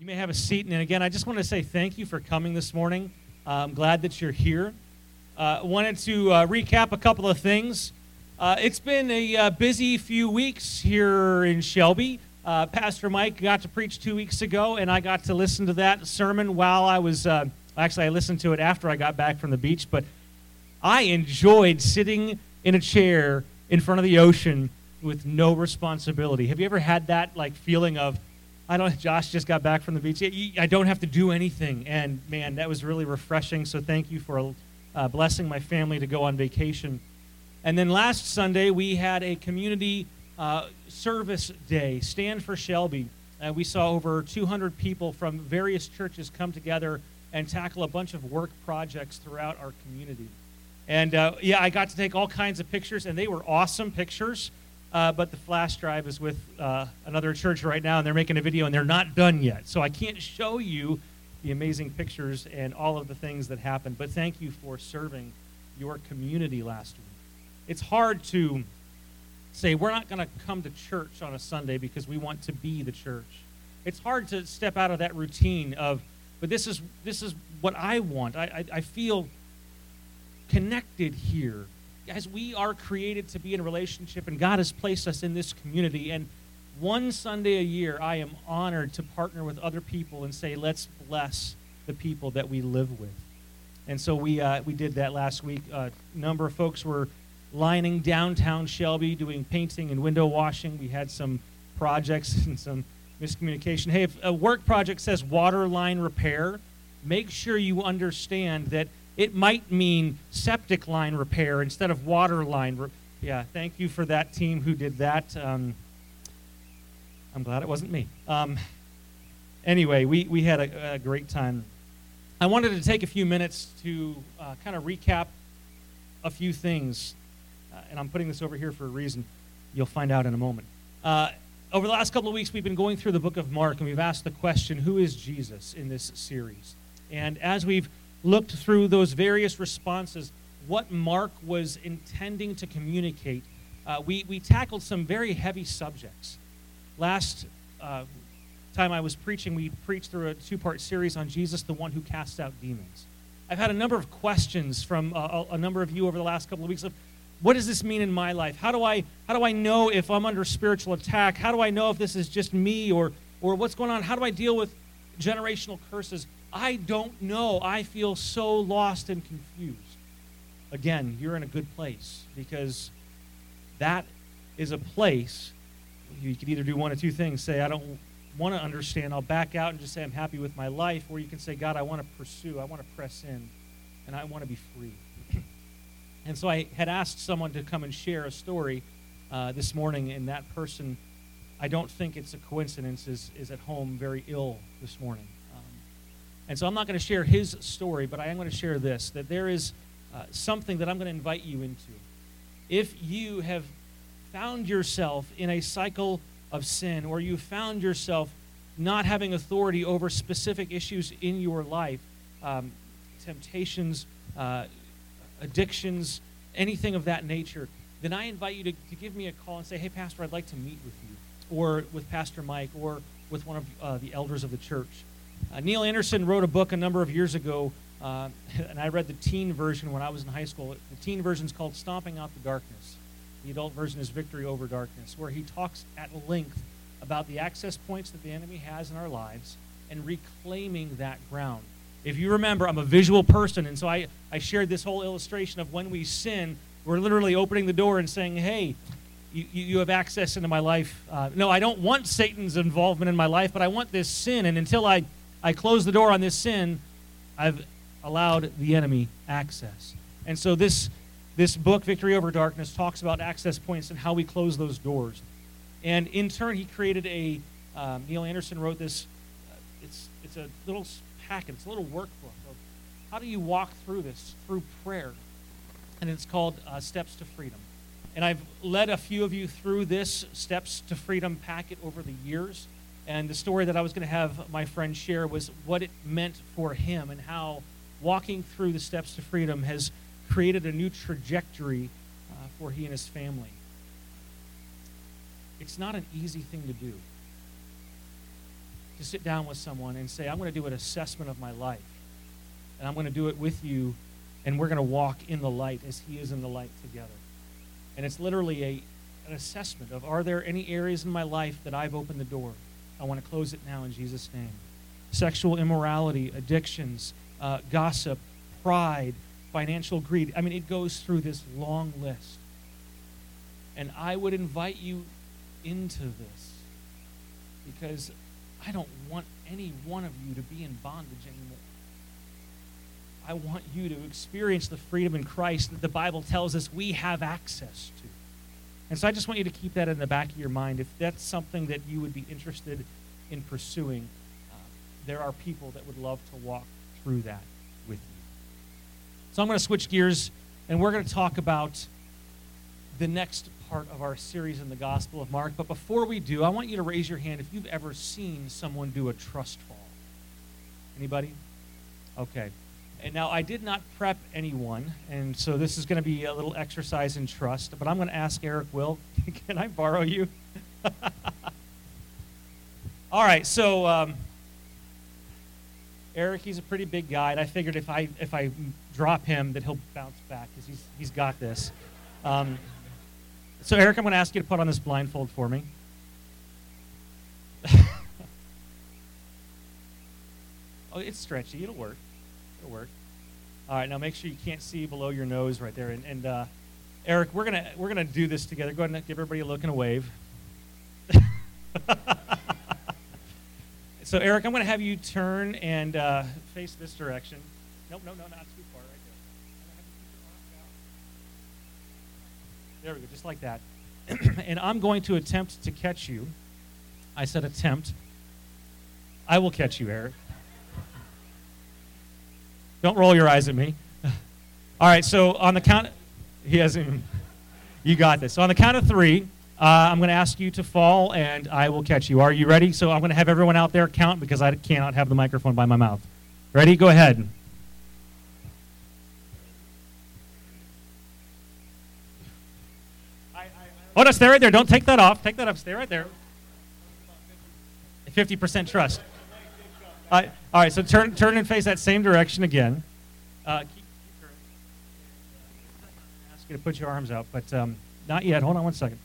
You may have a seat. And again, I just want to say thank you for coming this morning. Uh, I'm glad that you're here. Uh, wanted to uh, recap a couple of things. Uh, it's been a uh, busy few weeks here in Shelby. Uh, Pastor Mike got to preach two weeks ago, and I got to listen to that sermon while I was. Actually, I listened to it after I got back from the beach, but I enjoyed sitting in a chair in front of the ocean with no responsibility. Have you ever had that like feeling of I don't. Josh just got back from the beach. I don't have to do anything, and man, that was really refreshing. So thank you for uh, blessing my family to go on vacation. And then last Sunday we had a community uh, service day, Stand for Shelby. And we saw over 200 people from various churches come together and tackle a bunch of work projects throughout our community. And uh, yeah, I got to take all kinds of pictures, and they were awesome pictures. Uh, but the flash drive is with uh, another church right now, and they're making a video, and they're not done yet. So I can't show you the amazing pictures and all of the things that happened. But thank you for serving your community last week. It's hard to say we're not going to come to church on a Sunday because we want to be the church. It's hard to step out of that routine of, but this is this is what I want. I, I, I feel connected here Guys, we are created to be in relationship, and God has placed us in this community. And one Sunday a year, I am honored to partner with other people and say, let's bless the people that we live with. And so we, uh, we did that last week. A uh, number of folks were lining downtown Shelby, doing painting and window washing. We had some projects and some miscommunication. Hey, if a work project says water line repair, make sure you understand that it might mean septic line repair instead of water line. Re- yeah, thank you for that team who did that. Um, I'm glad it wasn't me. Um, anyway, we, we had a, a, great time. I wanted to take a few minutes to uh, kind of recap a few things. Uh, and I'm putting this over here for a reason. You'll find out in a moment. Uh, over the last couple of weeks, we've been going through the book of Mark, and we've asked the question, Who is Jesus in this series? And as we've looked through those various responses, what Mark was intending to communicate, uh, we, we tackled some very heavy subjects. Last uh, time I was preaching, we preached through a two part series on Jesus, the one who casts out demons. I've had a number of questions from uh, a, a number of you over the last couple of weeks of what does this mean in my life? How do I, how do I know if I'm under spiritual attack? How do I know if this is just me or, or what's going on? How do I deal with generational curses? I don't know. I feel so lost and confused. Again, you're in a good place because that is a place you could either do one of two things say, I don't want to understand, I'll back out and just say I'm happy with my life, or you can say, God, I want to pursue, I want to press in, and I want to be free. and so I had asked someone to come and share a story uh, this morning, and that person, I don't think it's a coincidence, is, is at home very ill this morning. And so I'm not going to share his story, but I am going to share this that there is uh, something that I'm going to invite you into. If you have found yourself in a cycle of sin, or you found yourself not having authority over specific issues in your life, um, temptations, uh, addictions, anything of that nature, then I invite you to, to, give me a call and say, hey, Pastor, I'd like to meet with you, or with Pastor Mike, or with one of uh, the elders of the church. Uh, Neil Anderson wrote a book a number of years ago, uh, and I read the teen version when I was in high school. The teen version is called Stomping Out the Darkness. The adult version is Victory Over Darkness, where he talks at length about the access points that the enemy has in our lives and reclaiming that ground. If you remember, I'm a visual person, and so I, I shared this whole illustration of when we sin, we're literally opening the door and saying, hey, you, you have access into my life. Uh, no, I don't want Satan's involvement in my life, but I want this sin, and until I I close the door on this sin, I've allowed the enemy access. And so this this book, Victory Over Darkness, talks about access points and how we close those doors. And in turn, he created a. Um, Neil Anderson wrote this. Uh, it's it's a little packet. It's a little workbook of how do you walk through this through prayer, and it's called uh, Steps to Freedom. And I've led a few of you through this Steps to Freedom packet over the years. And the story that I was going to have my friend share was what it meant for him and how walking through the steps to freedom has created a new trajectory uh, for he and his family. It's not an easy thing to do. to sit down with someone and say, I'm going to do an assessment of my life. And I'm going to do it with you, and we're going to walk in the light as He is in the light together. And it's literally a, an assessment of are there any areas in my life that I've opened the door? I want to close it now in Jesus' name. Sexual immorality, addictions, uh, gossip, pride, financial greed. I mean, it goes through this long list. And I would invite you into this because I don't want any one of you to be in bondage anymore. I want you to experience the freedom in Christ that the Bible tells us we have access to. And so I just want you to keep that in the back of your mind. If that's something that you would be interested in pursuing, uh, there are people that would love to walk through that with you. So I'm going to switch gears and we're going to talk about the next part of our series in the Gospel of Mark. But before we do, I want you to raise your hand if you've ever seen someone do a trust fall. Anybody? Okay. And now I did not prep anyone, and so this is going to be a little exercise in trust. But I'm going to ask Eric Will, can I borrow you? All right, so um, Eric, he's a pretty big guy, and I figured if I if I drop him, that he'll bounce back because he's he's got this. Um, so, Eric, I'm going to ask you to put on this blindfold for me. oh, it's stretchy. It'll work. It'll work. All right, now make sure you can't see below your nose right there. And, and uh, Eric, we're gonna we're gonna do this together. Go ahead and give everybody a look and a wave. so, Eric, I'm going to have you turn and uh, face this direction. Nope, no, no, not too far. Right there. There we go, just like that. and I'm going to attempt to catch you. I said attempt. I will catch you, Eric. Don't roll your eyes at me. All right, so on the count, he hasn't even, you got this. So on the count of three, uh, I'm going to ask you to fall, and I will catch you. Are you ready? So I'm going to have everyone out there count because I cannot have the microphone by my mouth. Ready? Go ahead. Oh, no, stay right there. Don't take that off. Take that off. Stay right there. 50% trust. All right, so turn, turn and face that same direction again. Uh, keep, keep her ask you to put your arms out, but um, not yet. Hold on one second.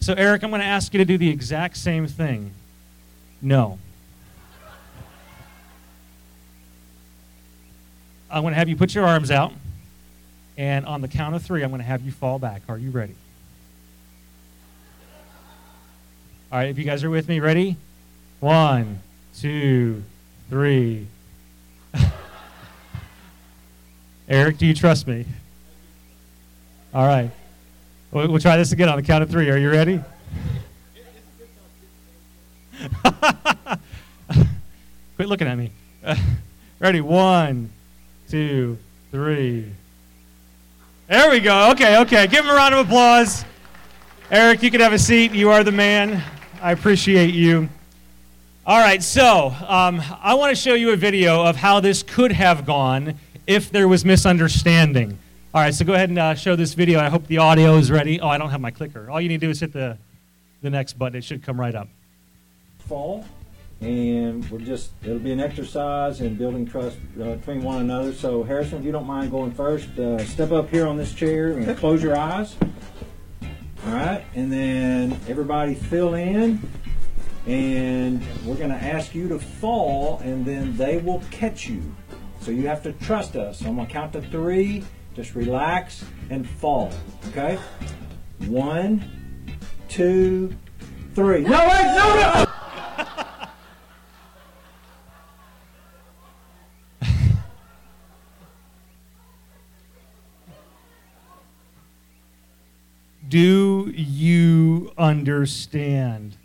So, Eric, I'm going to ask you to do the exact same thing. No. I'm going to have you put your arms out, and on the count of three, I'm going to have you fall back. Are you ready? All right, if you guys are with me, ready? One, two, three. Eric, do you trust me? All right. We'll, we'll try this again on the count of three. Are you ready? Quit looking at me. ready? One, two, three. There we go. Okay, okay. Give him a round of applause. Eric, you can have a seat. You are the man. I appreciate you. All right, so um, I want to show you a video of how this could have gone if there was misunderstanding. All right, so go ahead and uh, show this video. I hope the audio is ready. Oh, I don't have my clicker. All you need to do is hit the, the next button. It should come right up. Fall, and we're just, it'll be an exercise in building trust uh, between one another. So, Harrison, if you don't mind going first, uh, step up here on this chair and close your eyes. All right, and then everybody fill in, and we're going to ask you to fall, and then they will catch you. So you have to trust us. I'm going to count to three. Just relax and fall. Okay? One, two, three. No, wait, no, no! Do you understand?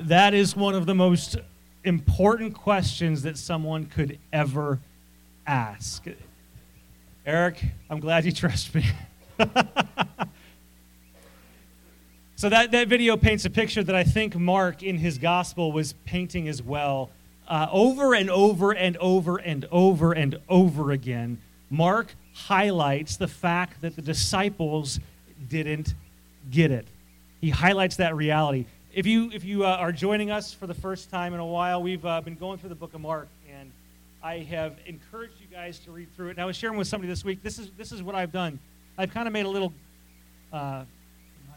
That is one of the most important questions that someone could ever ask. Eric, I'm glad you trust me. so that, that video paints a picture that I think Mark in his gospel was painting as well. Uh, over and over and over and over and over again, Mark highlights the fact that the disciples didn't get it. He highlights that reality. If you if you uh, are joining us for the first time in a while, we've uh, been going through the book of Mark, and I have encouraged you guys to read through it. And I was sharing with somebody this week. This is this is what I've done. I've kind of made a little uh,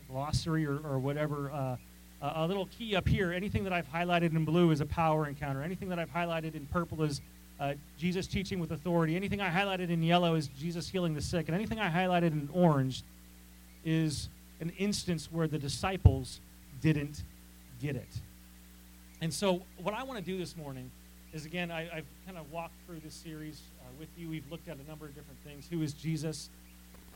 glossary or, or whatever, uh, a little key up here. Anything that I've highlighted in blue is a power encounter. Anything that I've highlighted in purple is uh, Jesus teaching with authority. Anything I highlighted in yellow is Jesus healing the sick. And anything I highlighted in orange is an instance where the disciples didn't get it. And so, what I want to do this morning is again, I, have kind of walked through this series uh, with you. We've looked at a number of different things. Who is Jesus?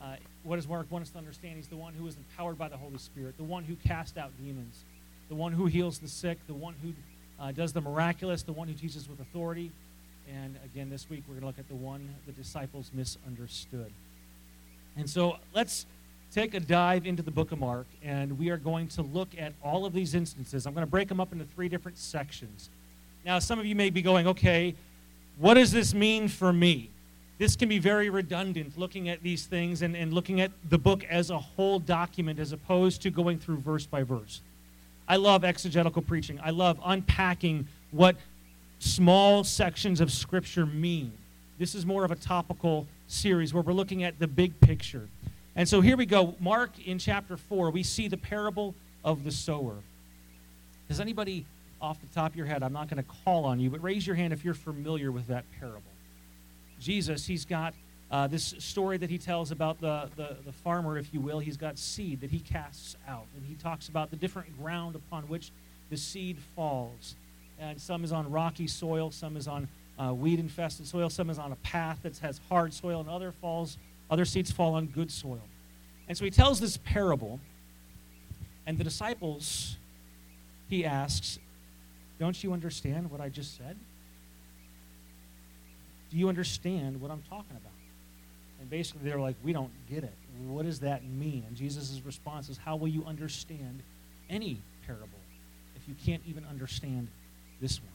Uh, what does Mark want us to understand? He's the one who is empowered by the Holy Spirit, the one who cast out demons, the one who heals the sick, the one who uh, does the miraculous, the one who teaches with authority. And again, this week we're going to look at the one the disciples misunderstood. And so let's take a dive into the book of Mark, and we are going to look at all of these instances. I'm going to break them up into three different sections. Now, some of you may be going, okay, what does this mean for me? This can be very redundant looking at these things and, and looking at the book as a whole document as opposed to going through verse by verse. I love exegetical preaching. I love unpacking what small sections of Scripture mean. This is more of a topical series where we're looking at the big picture. And so here we go. Mark in chapter 4, we see the parable of the sower. Does anybody off the top of your head, I'm not going to call on you, but raise your hand if you're familiar with that parable. Jesus, he's got uh, this story that he tells about the, the, the farmer, if you will. He's got seed that he casts out, and he talks about the different ground upon which the seed falls. And some is on rocky soil, some is on uh, weed infested soil, some is on a path that has hard soil, and other falls other seeds fall on good soil. And so he tells this parable, and the disciples, he asks, Don't you understand what I just said? Do you understand what I'm talking about? And basically, they're like, We don't get it. What does that mean? And Jesus' response is, How will you understand any parable if you can't even understand this one?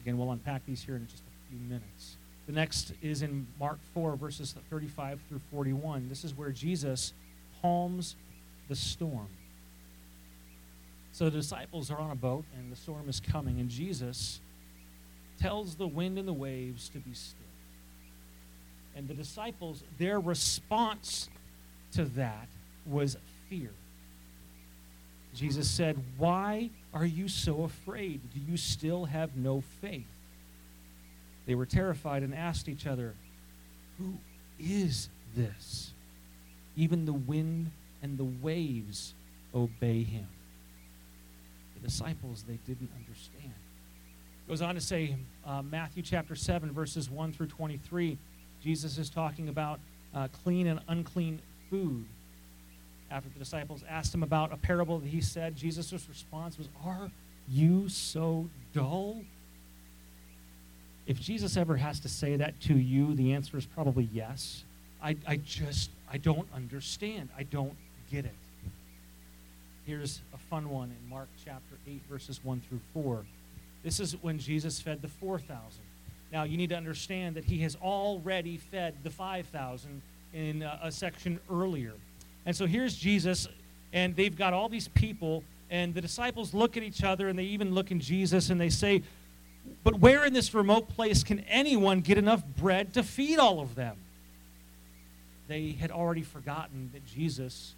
Again, we'll unpack these here in just a few minutes. The next is in Mark 4, verses 35 through 41. This is where Jesus calms the storm. So the disciples are on a boat, and the storm is coming, and Jesus tells the wind and the waves to be still. And the disciples, their response to that was fear. Jesus said, Why are you so afraid? Do you still have no faith? They were terrified and asked each other, Who is this? Even the wind and the waves obey him. The disciples, they didn't understand. Goes on to say, uh, Matthew chapter 7, verses 1 through 23, Jesus is talking about uh, clean and unclean food. After the disciples asked him about a parable that he said, Jesus' response was, Are you so dull? If Jesus ever has to say that to you, the answer is probably yes. I, I just, I don't understand. I don't get it. Here's a fun one in Mark chapter 8, verses 1 through 4. This is when Jesus fed the 4,000. Now, you need to understand that he has already fed the 5,000 in a, a section earlier. And so here's Jesus, and they've got all these people, and the disciples look at each other, and they even look in Jesus, and they say, but where in this remote place can anyone get enough bread to feed all of them? They had already forgotten that Jesus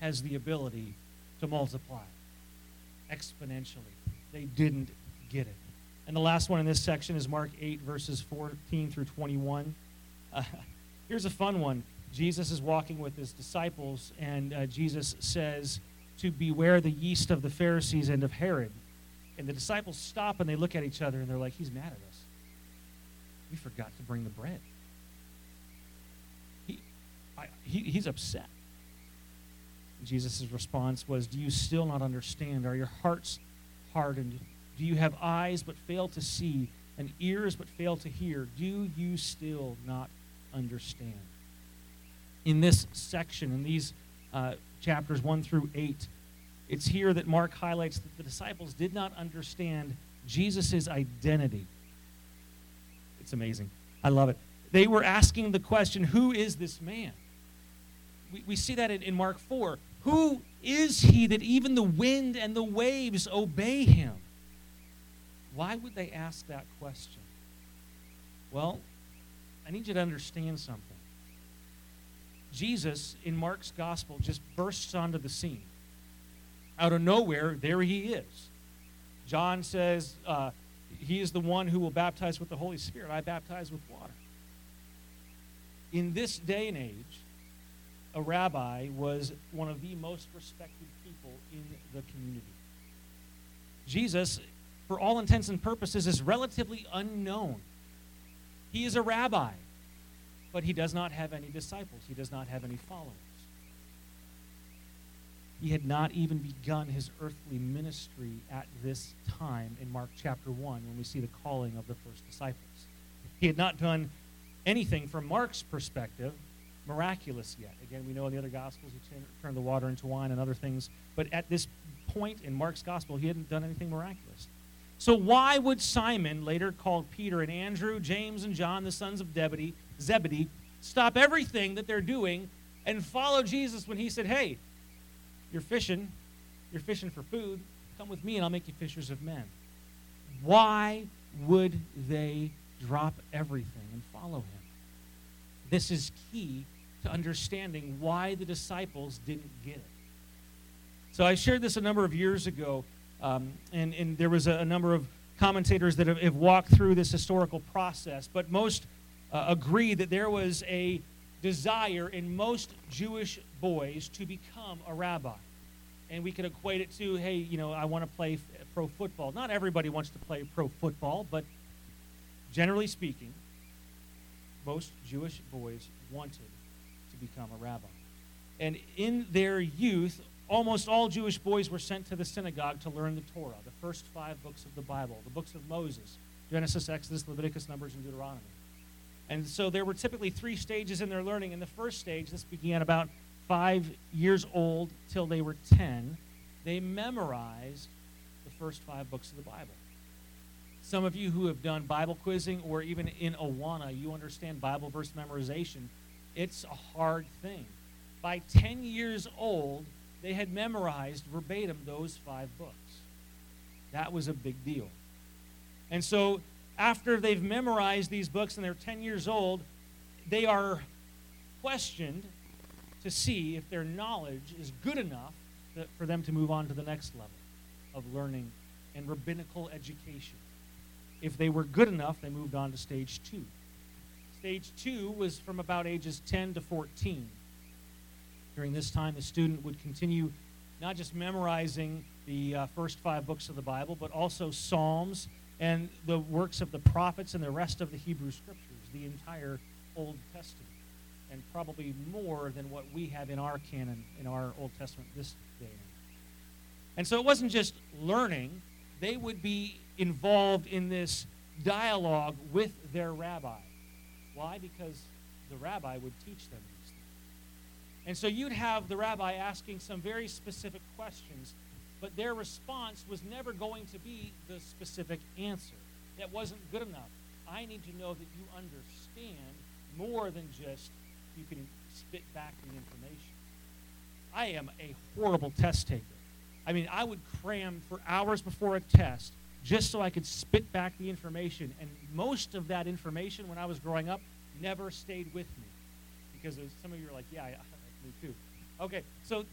has the ability to multiply exponentially. They didn't get it. And the last one in this section is Mark 8, verses 14 through 21. Uh, here's a fun one. Jesus is walking with his disciples, and uh, Jesus says to beware the yeast of the Pharisees and of Herod. And the disciples stop and they look at each other and they're like, He's mad at us. We forgot to bring the bread. He, I, he, he's upset. Jesus' response was, Do you still not understand? Are your hearts hardened? Do you have eyes but fail to see, and ears but fail to hear? Do you still not understand? In this section, in these uh, chapters 1 through 8, it's here that Mark highlights that the disciples did not understand Jesus' identity. It's amazing. I love it. They were asking the question, Who is this man? We, we see that in, in Mark 4. Who is he that even the wind and the waves obey him? Why would they ask that question? Well, I need you to understand something. Jesus, in Mark's gospel, just bursts onto the scene. Out of nowhere, there he is. John says, uh, He is the one who will baptize with the Holy Spirit. I baptize with water. In this day and age, a rabbi was one of the most respected people in the community. Jesus, for all intents and purposes, is relatively unknown. He is a rabbi, but he does not have any disciples, he does not have any followers. He had not even begun his earthly ministry at this time in Mark chapter 1 when we see the calling of the first disciples. He had not done anything from Mark's perspective miraculous yet. Again, we know in the other Gospels he turned the water into wine and other things, but at this point in Mark's Gospel, he hadn't done anything miraculous. So why would Simon, later called Peter, and Andrew, James, and John, the sons of Zebedee, Zebedee, stop everything that they're doing and follow Jesus when he said, Hey, you're fishing, you're fishing for food, come with me and I'll make you fishers of men. Why would they drop everything and follow him? This is key to understanding why the disciples didn't get it. So I shared this a number of years ago, um, and, and there was a, a, number of commentators that have, have, walked through this historical process, but most uh, agree that there was a desire in most Jewish boys to become a rabbi. And we could equate it to, hey, you know, I want to play f- pro football. Not everybody wants to play pro football, but generally speaking, most Jewish boys wanted to become a rabbi. And in their youth, almost all Jewish boys were sent to the synagogue to learn the Torah, the first five books of the Bible, the books of Moses Genesis, Exodus, Leviticus, Numbers, and Deuteronomy. And so there were typically three stages in their learning. In the first stage, this began about five years old till they were 10, they memorized the first five books of the Bible. Some of you who have done Bible quizzing or even in Awana, you understand Bible verse memorization. It's a hard thing. By 10 years old, they had memorized verbatim those five books. That was a big deal. And so after they've memorized these books and they're 10 years old, they are questioned to see if their knowledge is good enough for them to move on to the next level of learning and rabbinical education. If they were good enough, they moved on to stage two. Stage two was from about ages 10 to 14. During this time, the student would continue not just memorizing the uh, first five books of the Bible, but also Psalms and the works of the prophets and the rest of the Hebrew Scriptures, the entire Old Testament, and probably more than what we have in our canon, in our Old Testament this day and so it wasn't just learning, they would be involved in this dialogue with their rabbi. Why? Because the rabbi would teach them these things. And so you'd have the rabbi asking some very specific questions, but their response was never going to be the specific answer. That wasn't good enough. I need to know that you understand more than just you can spit back the information. I am a horrible test taker. I mean, I would cram for hours before a test just so I could spit back the information. And most of that information when I was growing up never stayed with me. Because some of you are like, yeah, I, me too. Okay, so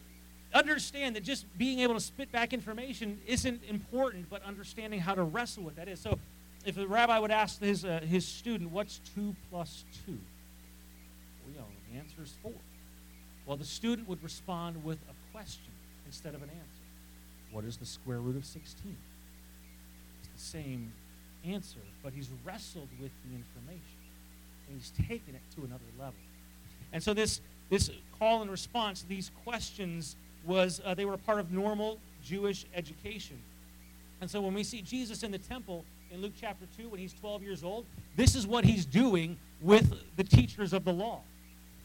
understand that just being able to spit back information isn't important, but understanding how to wrestle with that is. So if the rabbi would ask his, uh, his student, what's 2 plus 2? Well, you know, the answer is 4. Well, the student would respond with a question instead of an answer. What is the square root of 16? It's the same answer, but he's wrestled with the information and he's taken it to another level. And so this this call and response, these questions was uh, they were a part of normal Jewish education. And so when we see Jesus in the temple in Luke chapter 2 when he's 12 years old, this is what he's doing with the teachers of the law.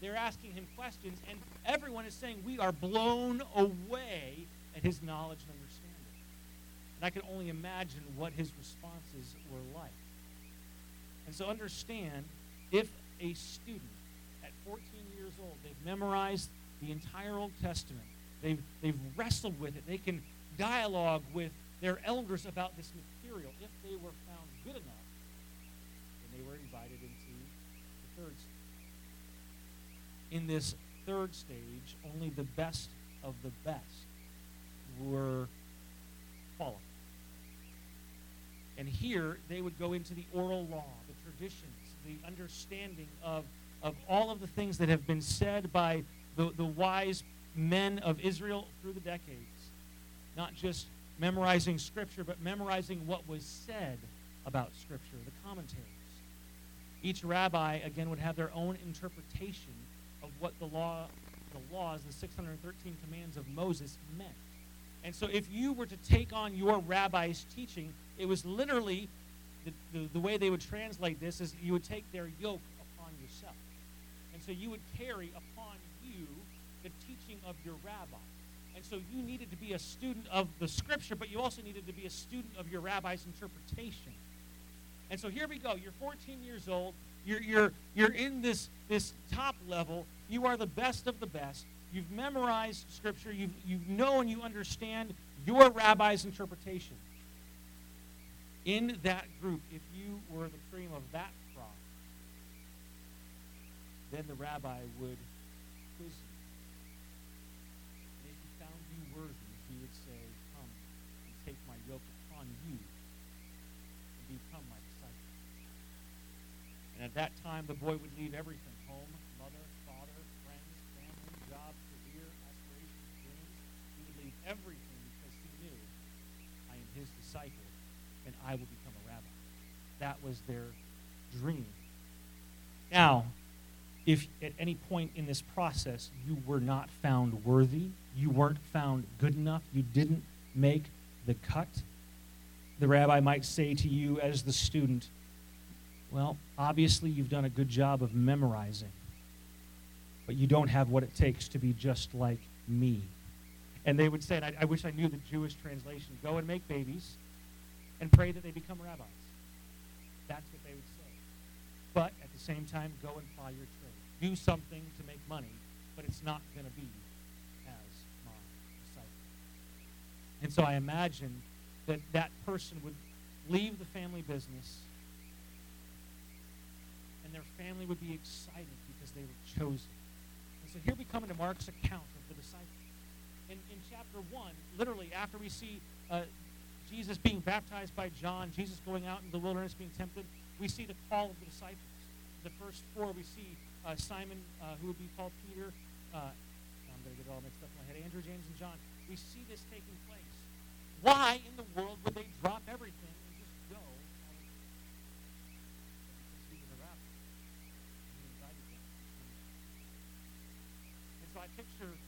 They're asking him questions, and everyone is saying, We are blown away at his knowledge and understanding. And I can only imagine what his responses were like. And so understand if a student at 14 years old, they've memorized the entire Old Testament, They've, they've wrestled with it. They can dialogue with their elders about this material. If they were found good enough, And they were invited into the third stage. In this third stage, only the best of the best were qualified. And here they would go into the oral law, the traditions, the understanding of, of all of the things that have been said by the, the wise men of Israel through the decades. Not just memorizing Scripture, but memorizing what was said about Scripture, the commentaries. Each rabbi, again, would have their own interpretation of what the law, the laws, the 613 commands of Moses meant. And so if you were to take on your rabbi's teaching, it was literally the, the, the, way they would translate this is you would take their yoke upon yourself. And so you would carry upon the teaching of your rabbi. And so you needed to be a student of the scripture, but you also needed to be a student of your rabbi's interpretation. And so here we go. You're 14 years old. You're, you're, you're in this, this top level. You are the best of the best. You've memorized Scripture. You've, you know and you understand your rabbi's interpretation. In that group, if you were the cream of that crop, then the rabbi would quiz you. And if he found you worthy, he would say, Come and take my yoke upon you and become my disciple. And at that time, the boy would leave everything home, mother, father, friends, family, job, career, aspirations, dreams. He would leave everything because he knew, I am his disciple and I will become a rabbi. That was their dream. Now, if at any point in this process you were not found worthy, you weren't found good enough, you didn't make the cut, the rabbi might say to you as the student, well, obviously you've done a good job of memorizing, but you don't have what it takes to be just like me. And they would say, and I, I wish I knew the Jewish translation, go and make babies and pray that they become rabbis. That's what they would say. But at the same time, go and ply your trade. Do something to make money, but it's not going to be as my disciple. And so I imagine that that person would leave the family business and their family would be excited because they were chosen. And so here we come into Mark's account of the disciples. In, in chapter 1, literally after we see uh, Jesus being baptized by John, Jesus going out in the wilderness being tempted, we see the call of the disciples. The first four, we see uh, Simon, uh, who would be called Peter. Uh, I'm going to get all mixed up in my head. Andrew, James, and John. We see this taking place. Why in the world would they drop everything and just go? Because he was a rabbi. He invited them. And so I picture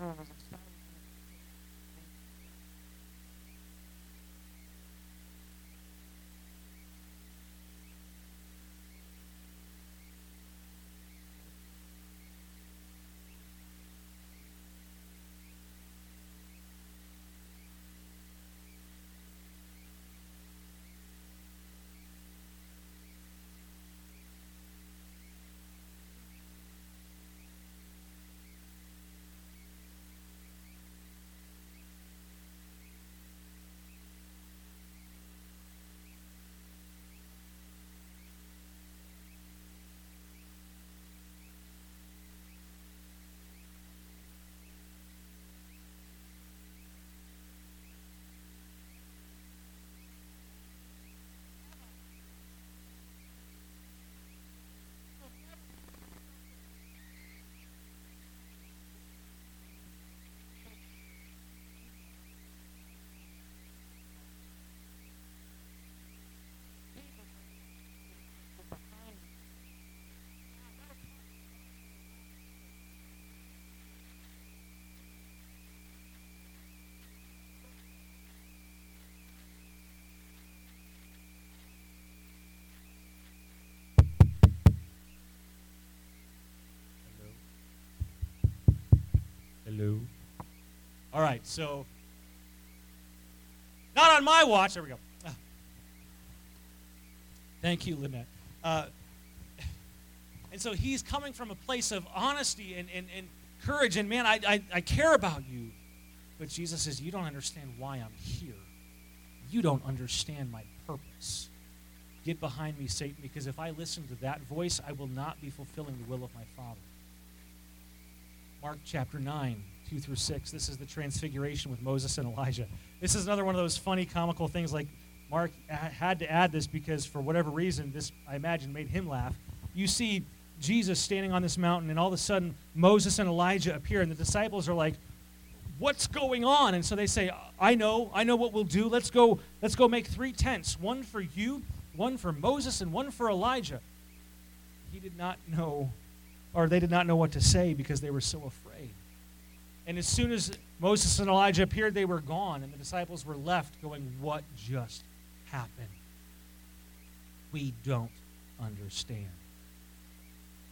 Mm-hmm. Hello. All right, so not on my watch. There we go. Ah. Thank you, Lynette. Uh, and so he's coming from a place of honesty and, and, and courage, and man, I, I, I care about you. But Jesus says, You don't understand why I'm here. You don't understand my purpose. Get behind me, Satan, because if I listen to that voice, I will not be fulfilling the will of my Father. Mark chapter 9, 2 through 6. This is the transfiguration with Moses and Elijah. This is another one of those funny, comical things like Mark had to add this because, for whatever reason, this, I imagine, made him laugh. You see Jesus standing on this mountain, and all of a sudden, Moses and Elijah appear, and the disciples are like, What's going on? And so they say, I know, I know what we'll do. Let's go, let's go make three tents one for you, one for Moses, and one for Elijah. He did not know or they did not know what to say because they were so afraid. And as soon as Moses and Elijah appeared, they were gone, and the disciples were left going, What just happened? We don't understand.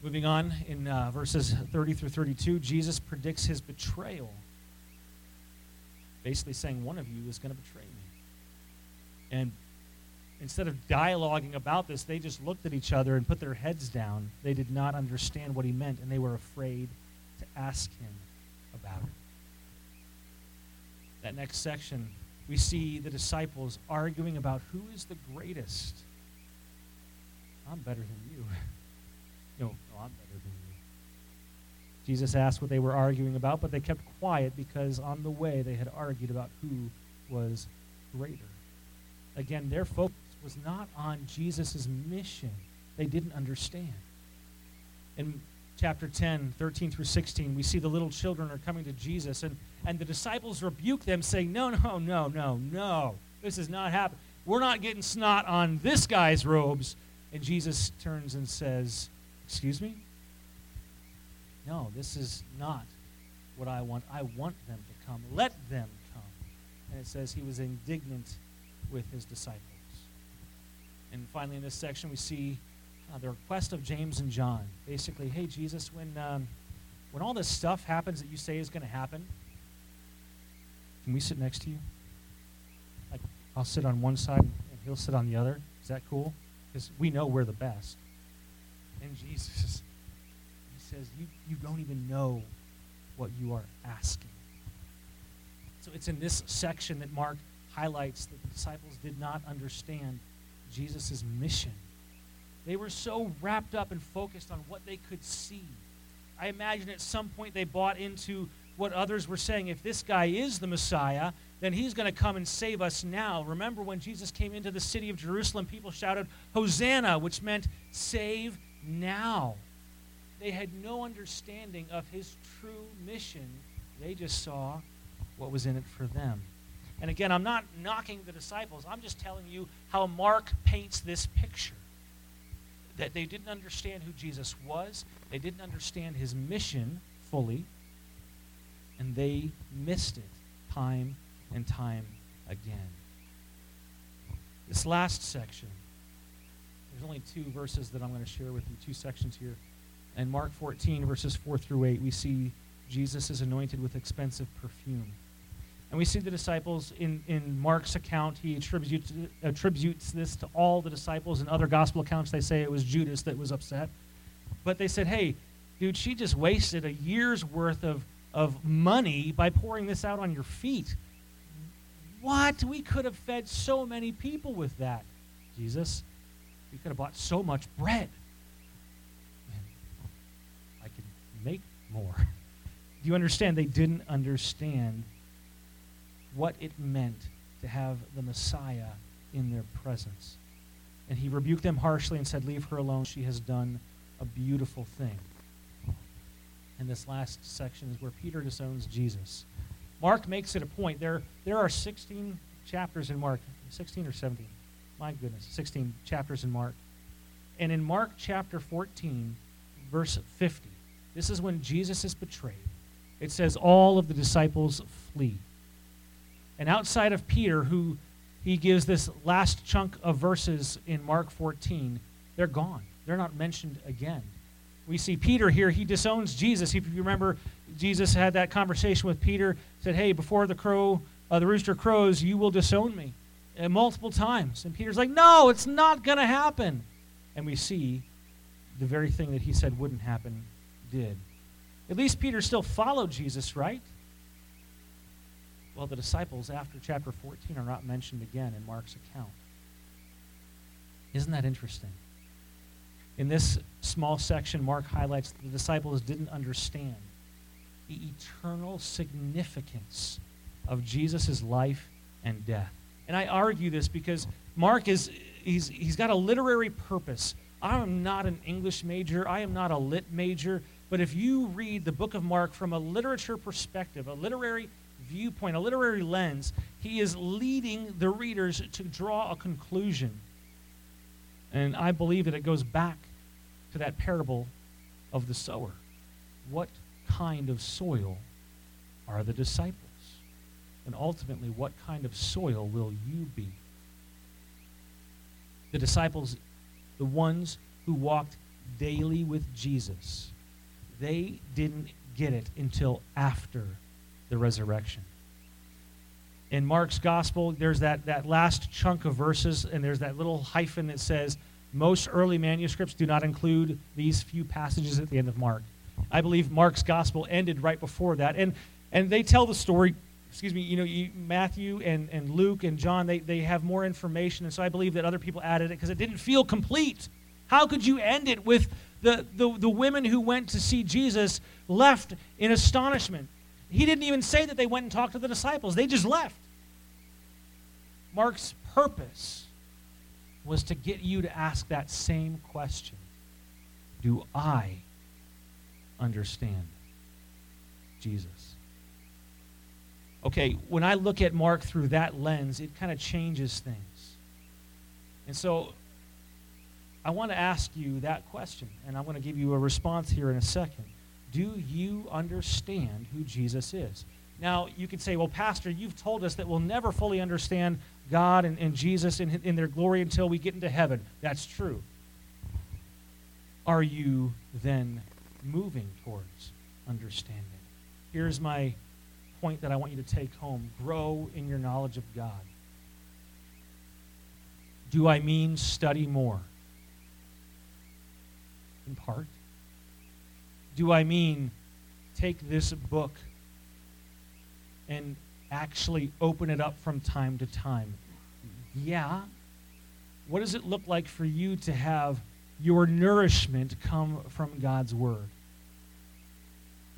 Moving on in uh, verses 30 through 32, Jesus predicts his betrayal. Basically saying, One of you is going to betray me. And instead of dialoguing about this, they just looked at each other and put their heads down. They did not understand what he meant, and they were afraid to ask him about it. That next section, we see the disciples arguing about who is the greatest. I'm better than you. No, no, I'm better than you. Jesus asked what they were arguing about, but they kept quiet because on the way they had argued about who was greater. Again, their focus was not on Jesus' mission. They didn't understand. In chapter 10, 13 through 16, we see the little children are coming to Jesus, and, and the disciples rebuke them, saying, No, no, no, no, no. This is not happening. We're not getting snot on this guy's robes. And Jesus turns and says, Excuse me? No, this is not what I want. I want them to come. Let them come. And it says he was indignant with his disciples. And finally, in this section, we see uh, the request of James and John. Basically, hey, Jesus, when, um, when all this stuff happens that you say is going to happen, can we sit next to you? Like, I'll sit on one side and he'll sit on the other. Is that cool? Because we know we're the best. And Jesus, he says, you, you don't even know what you are asking. So it's in this section that Mark highlights that the disciples did not understand Jesus' mission. They were so wrapped up and focused on what they could see. I imagine at some point they bought into what others were saying. If this guy is the Messiah, then he's going to come and save us now. Remember when Jesus came into the city of Jerusalem, people shouted, Hosanna, which meant save now. They had no understanding of his true mission. They just saw what was in it for them. And again, I'm not knocking the disciples. I'm just telling you how Mark paints this picture. That they didn't understand who Jesus was, they didn't understand his mission fully, and they missed it time and time again. This last section, there's only two verses that I'm going to share with you, two sections here. In Mark 14, verses 4 through 8, we see Jesus is anointed with expensive perfume. And we see the disciples in, in Mark's account, he attributes, attributes this to all the disciples. In other gospel accounts, they say it was Judas that was upset. But they said, hey, dude, she just wasted a year's worth of, of money by pouring this out on your feet. What? We could have fed so many people with that, Jesus. We could have bought so much bread. I could make more. Do you understand? They didn't understand what it meant to have the Messiah in their presence. And he rebuked them harshly and said, Leave her alone. She has done a beautiful thing. And this last section is where Peter disowns Jesus. Mark makes it a point. There, there are 16 chapters in Mark. 16 or 17? My goodness, 16 chapters in Mark. And in Mark chapter 14, verse 50, this is when Jesus is betrayed. It says, All of the disciples flee. And outside of Peter, who he gives this last chunk of verses in Mark 14, they're gone. They're not mentioned again. We see Peter here, he disowns Jesus. If you remember, Jesus had that conversation with Peter, said, Hey, before the crow, uh, the rooster crows, you will disown me. Multiple times. And Peter's like, No, it's not going to happen. And we see the very thing that he said wouldn't happen did. At least Peter still followed Jesus, right? Well, the disciples after chapter 14 are not mentioned again in Mark's account. Isn't that interesting? In this small section, Mark highlights the disciples didn't understand the eternal significance of Jesus' life and death. And I argue this because Mark is he's, he's got a literary purpose. I am not an English major, I am not a lit major, but if you read the book of Mark from a literature perspective, a literary viewpoint, a literary lens, he is leading the readers to draw a conclusion. And I believe that it goes back to that parable of the sower. What kind of soil are the disciples? And ultimately, what kind of soil will you be? The disciples, the ones who walked daily with Jesus, they didn't get it until after the resurrection. In Mark's gospel, there's that, that last chunk of verses, and there's that little hyphen that says, most early manuscripts do not include these few passages at the end of Mark. I believe Mark's gospel ended right before that. And, and they tell the story, excuse me, you know, you, Matthew and, and Luke and John, they, they have more information. And so I believe that other people added it because it didn't feel complete. How could you end it with the, the, the women who went to see Jesus left in astonishment? He didn't even say that they went and talked to the disciples, they just left. Mark's purpose was to get you to ask that same question Do I understand Jesus? Okay, when I look at Mark through that lens, it kind of changes things. And so I want to ask you that question, and I'm going to give you a response here in a second. Do you understand who Jesus is? Now, you could say, well, Pastor, you've told us that we'll never fully understand God and, and Jesus in, in their glory until we get into heaven. That's true. Are you then moving towards understanding? Here's my point that I want you to take home grow in your knowledge of God. Do I mean study more? In part. Do I mean take this book and actually open it up from time to time? Yeah. What does it look like for you to have your nourishment come from God's Word?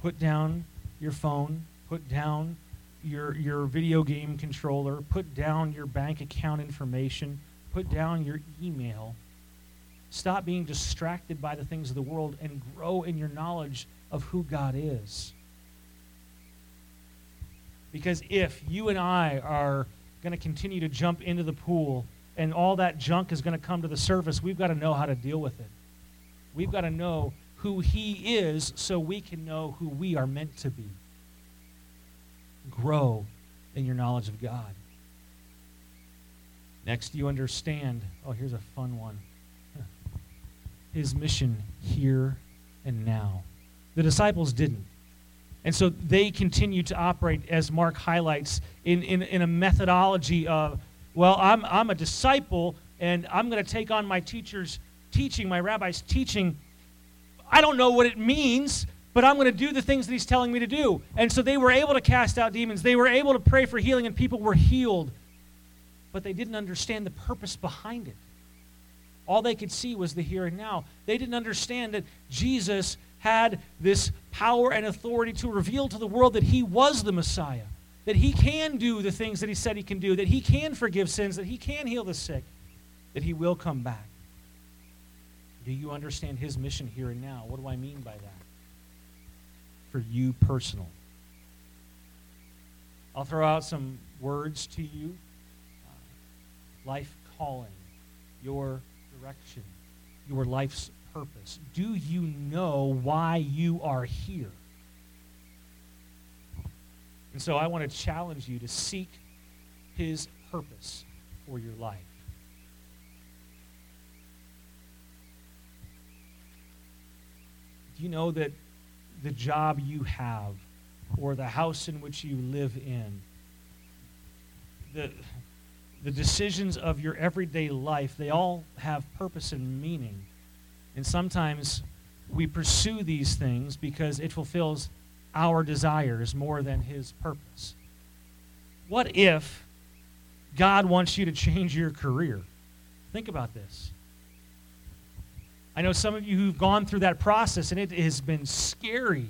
Put down your phone, put down your, your video game controller, put down your bank account information, put down your email. Stop being distracted by the things of the world and grow in your knowledge of who God is. Because if you and I are going to continue to jump into the pool and all that junk is going to come to the surface, we've got to know how to deal with it. We've got to know who He is so we can know who we are meant to be. Grow in your knowledge of God. Next, you understand. Oh, here's a fun one. His mission here and now. The disciples didn't. And so they continue to operate, as Mark highlights, in, in, in a methodology of, well, I'm, I'm a disciple and I'm going to take on my teacher's teaching, my rabbi's teaching. I don't know what it means, but I'm going to do the things that he's telling me to do. And so they were able to cast out demons. They were able to pray for healing, and people were healed. But they didn't understand the purpose behind it. All they could see was the here and now. They didn't understand that Jesus had this power and authority to reveal to the world that he was the Messiah, that he can do the things that he said he can do, that he can forgive sins, that he can heal the sick, that he will come back. Do you understand his mission here and now? What do I mean by that? For you personal. I'll throw out some words to you uh, life calling, your direction, your life's purpose? Do you know why you are here? And so I want to challenge you to seek his purpose for your life. Do you know that the job you have or the house in which you live in, the, the decisions of your everyday life, they all have purpose and meaning. And sometimes we pursue these things because it fulfills our desires more than His purpose. What if God wants you to change your career? Think about this. I know some of you who've gone through that process, and it has been scary.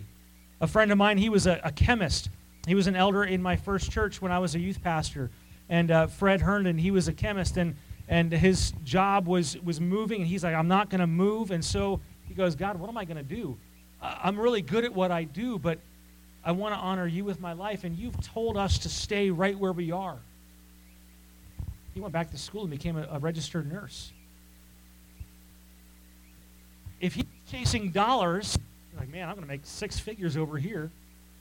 A friend of mine, he was a, a chemist. He was an elder in my first church when I was a youth pastor. And uh, Fred Herndon, he was a chemist, and, and his job was, was moving, and he's like, I'm not going to move. And so he goes, God, what am I going to do? I'm really good at what I do, but I want to honor you with my life, and you've told us to stay right where we are. He went back to school and became a, a registered nurse if he's chasing dollars, like, man, I'm going to make six figures over here.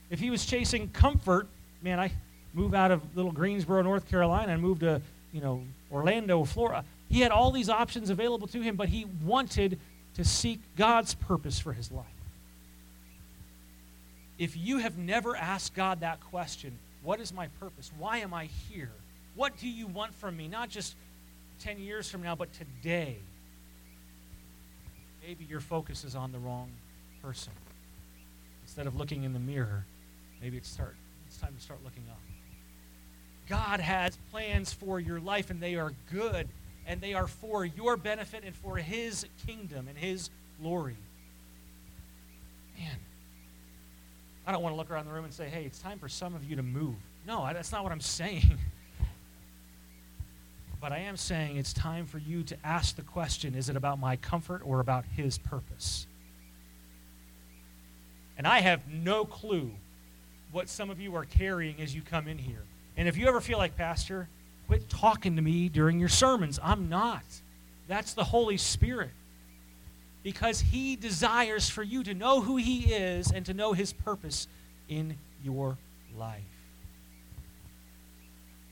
If he was chasing comfort, man, I move out of little Greensboro, North Carolina, and move to, you know, Orlando, Florida. He had all these options available to him, but he wanted to seek God's purpose for his life. If you have never asked God that question, what is my purpose? Why am I here? What do you want from me? Not just 10 years from now, but today maybe your focus is on the wrong person. Instead of looking in the mirror, maybe it's, start, it's time to start looking up. God has plans for your life, and they are good, and they are for your benefit and for His kingdom and His glory. Man, I don't want to look around the room and say, hey, it's time for some of you to move. No, that's not what I'm saying. But I am saying it's time for you to ask the question is it about my comfort or about His purpose? And I have no clue what some of you are carrying as you come in here. And if you ever feel like, Pastor, quit talking to me during your sermons, I'm not. That's the Holy Spirit. Because He desires for you to know who He is and to know His purpose in your life.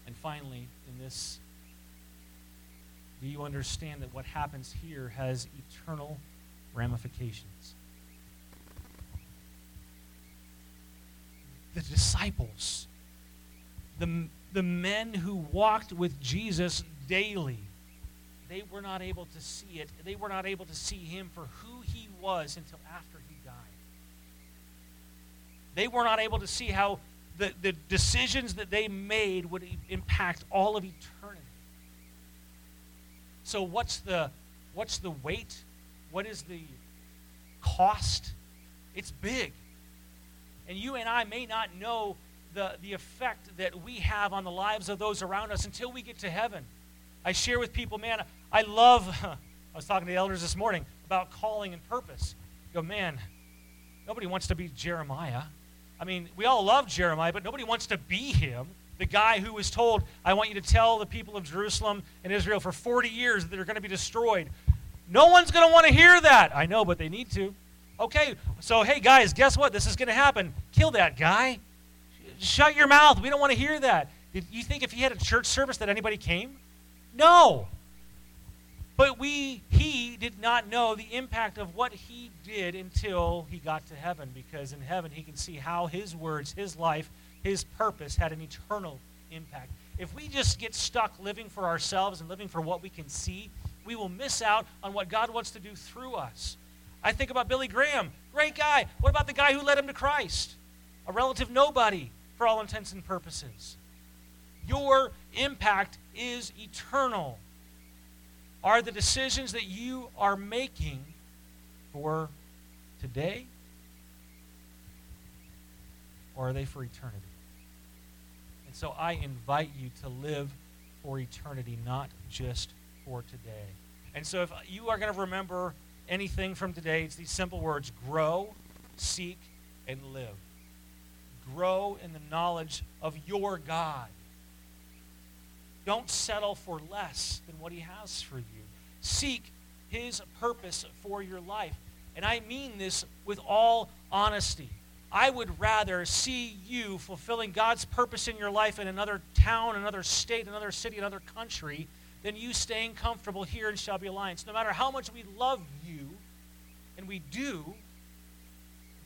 And finally, in this do you understand that what happens here has eternal ramifications? The disciples, the, the men who walked with Jesus daily, they were not able to see it. They were not able to see him for who he was until after he died. They were not able to see how the, the decisions that they made would impact all of eternity. So what's the what's the weight? What is the cost? It's big. And you and I may not know the, the effect that we have on the lives of those around us until we get to heaven. I share with people, man, I love, I was talking to the elders this morning about calling and purpose. I go, man, nobody wants to be Jeremiah. I mean, we all love Jeremiah, but nobody wants to be him the guy who was told, I want you to tell the people of Jerusalem and Israel for 40 years that they're going to be destroyed. No one's going to want to hear that. I know, but they need to. Okay, so hey, guys, guess what? This is going to happen. Kill that guy. Shut your mouth. We don't want to hear that. Did you think if he had a church service that anybody came? No. But we, he did not know the impact of what he did until he got to heaven, because in heaven he can see how his words, his life, his purpose had an eternal impact. If we just get stuck living for ourselves and living for what we can see, we will miss out on what God wants to do through us. I think about Billy Graham, great guy. What about the guy who led him to Christ? A relative nobody for all intents and purposes. Your impact is eternal. Are the decisions that you are making for today? Or are they for eternity? And so I invite you to live for eternity, not just for today. And so if you are going to remember anything from today, it's these simple words grow, seek, and live. Grow in the knowledge of your God. Don't settle for less than what He has for you. Seek His purpose for your life. And I mean this with all honesty. I would rather see you fulfilling God's purpose in your life in another town, another state, another city, another country than you staying comfortable here in Shelby Alliance. No matter how much we love you, and we do,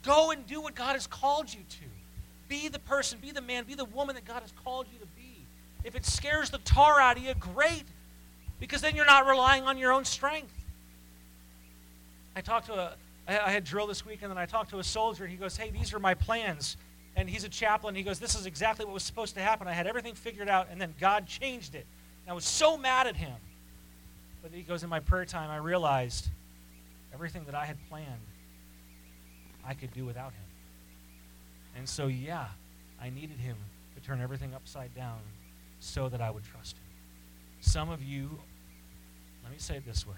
Go and do what God has called you to. Be the person, be the man, be the woman that God has called you to be. If it scares the tar out of you, great, because then you're not relying on your own strength. I talked to a, I had drill this week, and then I talked to a soldier, and he goes, Hey, these are my plans. And he's a chaplain. He goes, This is exactly what was supposed to happen. I had everything figured out, and then God changed it. And I was so mad at him. But he goes, In my prayer time, I realized everything that I had planned, I could do without him. And so, yeah, I needed him to turn everything upside down so that I would trust him. Some of you, let me say it this way,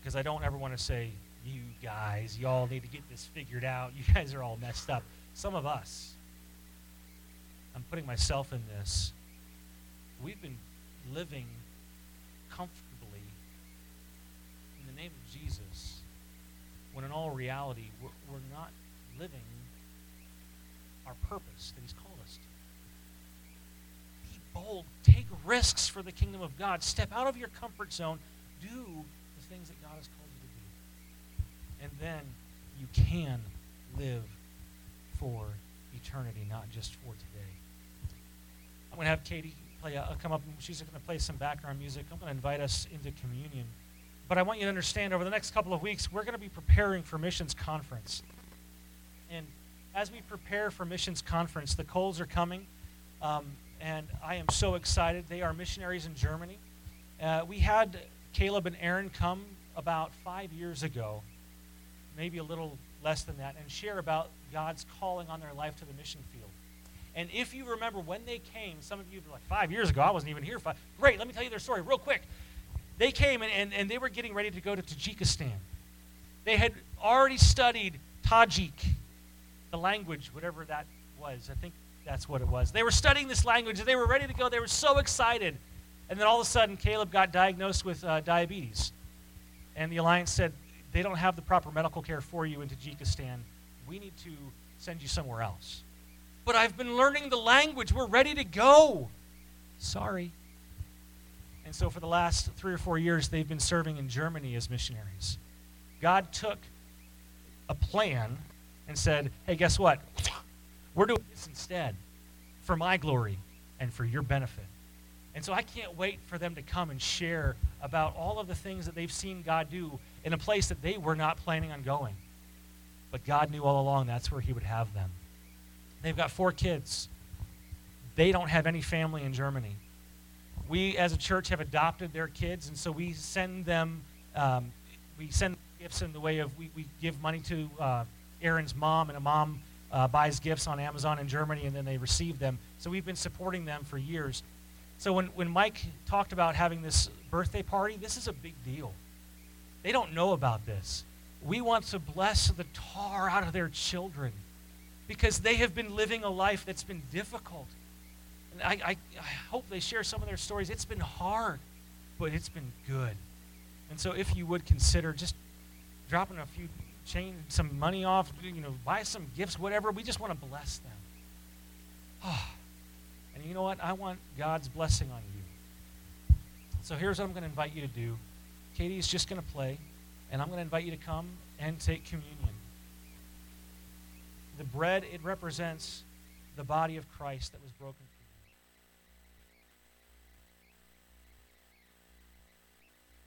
because I don't ever want to say, you guys, y'all need to get this figured out. You guys are all messed up. Some of us, I'm putting myself in this, we've been living comfortably in the name of Jesus when in all reality we're, we're not living our purpose that He's called us to. Be bold. Take risks for the kingdom of God. Step out of your comfort zone. Do the things that God has called you to do. And then you can live for eternity, not just for today. I'm going to have Katie play a, come up. She's going to play some background music. I'm going to invite us into communion. But I want you to understand over the next couple of weeks, we're going to be preparing for missions conference. And as we prepare for missions conference, the Coles are coming, um, and I am so excited. They are missionaries in Germany. Uh, we had Caleb and Aaron come about five years ago, maybe a little less than that, and share about God's calling on their life to the mission field. And if you remember when they came, some of you were like, five years ago, I wasn't even here. Five. Great, let me tell you their story real quick. They came and, and, and they were getting ready to go to Tajikistan. They had already studied Tajik, the language, whatever that was. I think that's what it was. They were studying this language. They were ready to go. They were so excited. And then all of a sudden, Caleb got diagnosed with uh, diabetes. And the alliance said, they don't have the proper medical care for you in Tajikistan. We need to send you somewhere else. But I've been learning the language. We're ready to go. Sorry. And so for the last three or four years, they've been serving in Germany as missionaries. God took a plan and said, hey, guess what? We're doing this instead for my glory and for your benefit. And so I can't wait for them to come and share about all of the things that they've seen God do in a place that they were not planning on going. But God knew all along that's where He would have them. They've got four kids. They don't have any family in Germany. We, as a church, have adopted their kids, and so we send them, um, we send gifts in the way of we, we give money to uh, Aaron's mom, and a mom uh, buys gifts on Amazon in Germany, and then they receive them. So we've been supporting them for years. So when, when Mike talked about having this birthday party, this is a big deal. They don't know about this. We want to bless the tar out of their children because they have been living a life that's been difficult. And I, I, I hope they share some of their stories. It's been hard, but it's been good. And so if you would consider just dropping a few change some money off, you know, buy some gifts, whatever. We just want to bless them. Oh. And you know what? I want God's blessing on you. So here's what I'm going to invite you to do. Katie's just going to play, and I'm going to invite you to come and take communion. The bread, it represents the body of Christ that was broken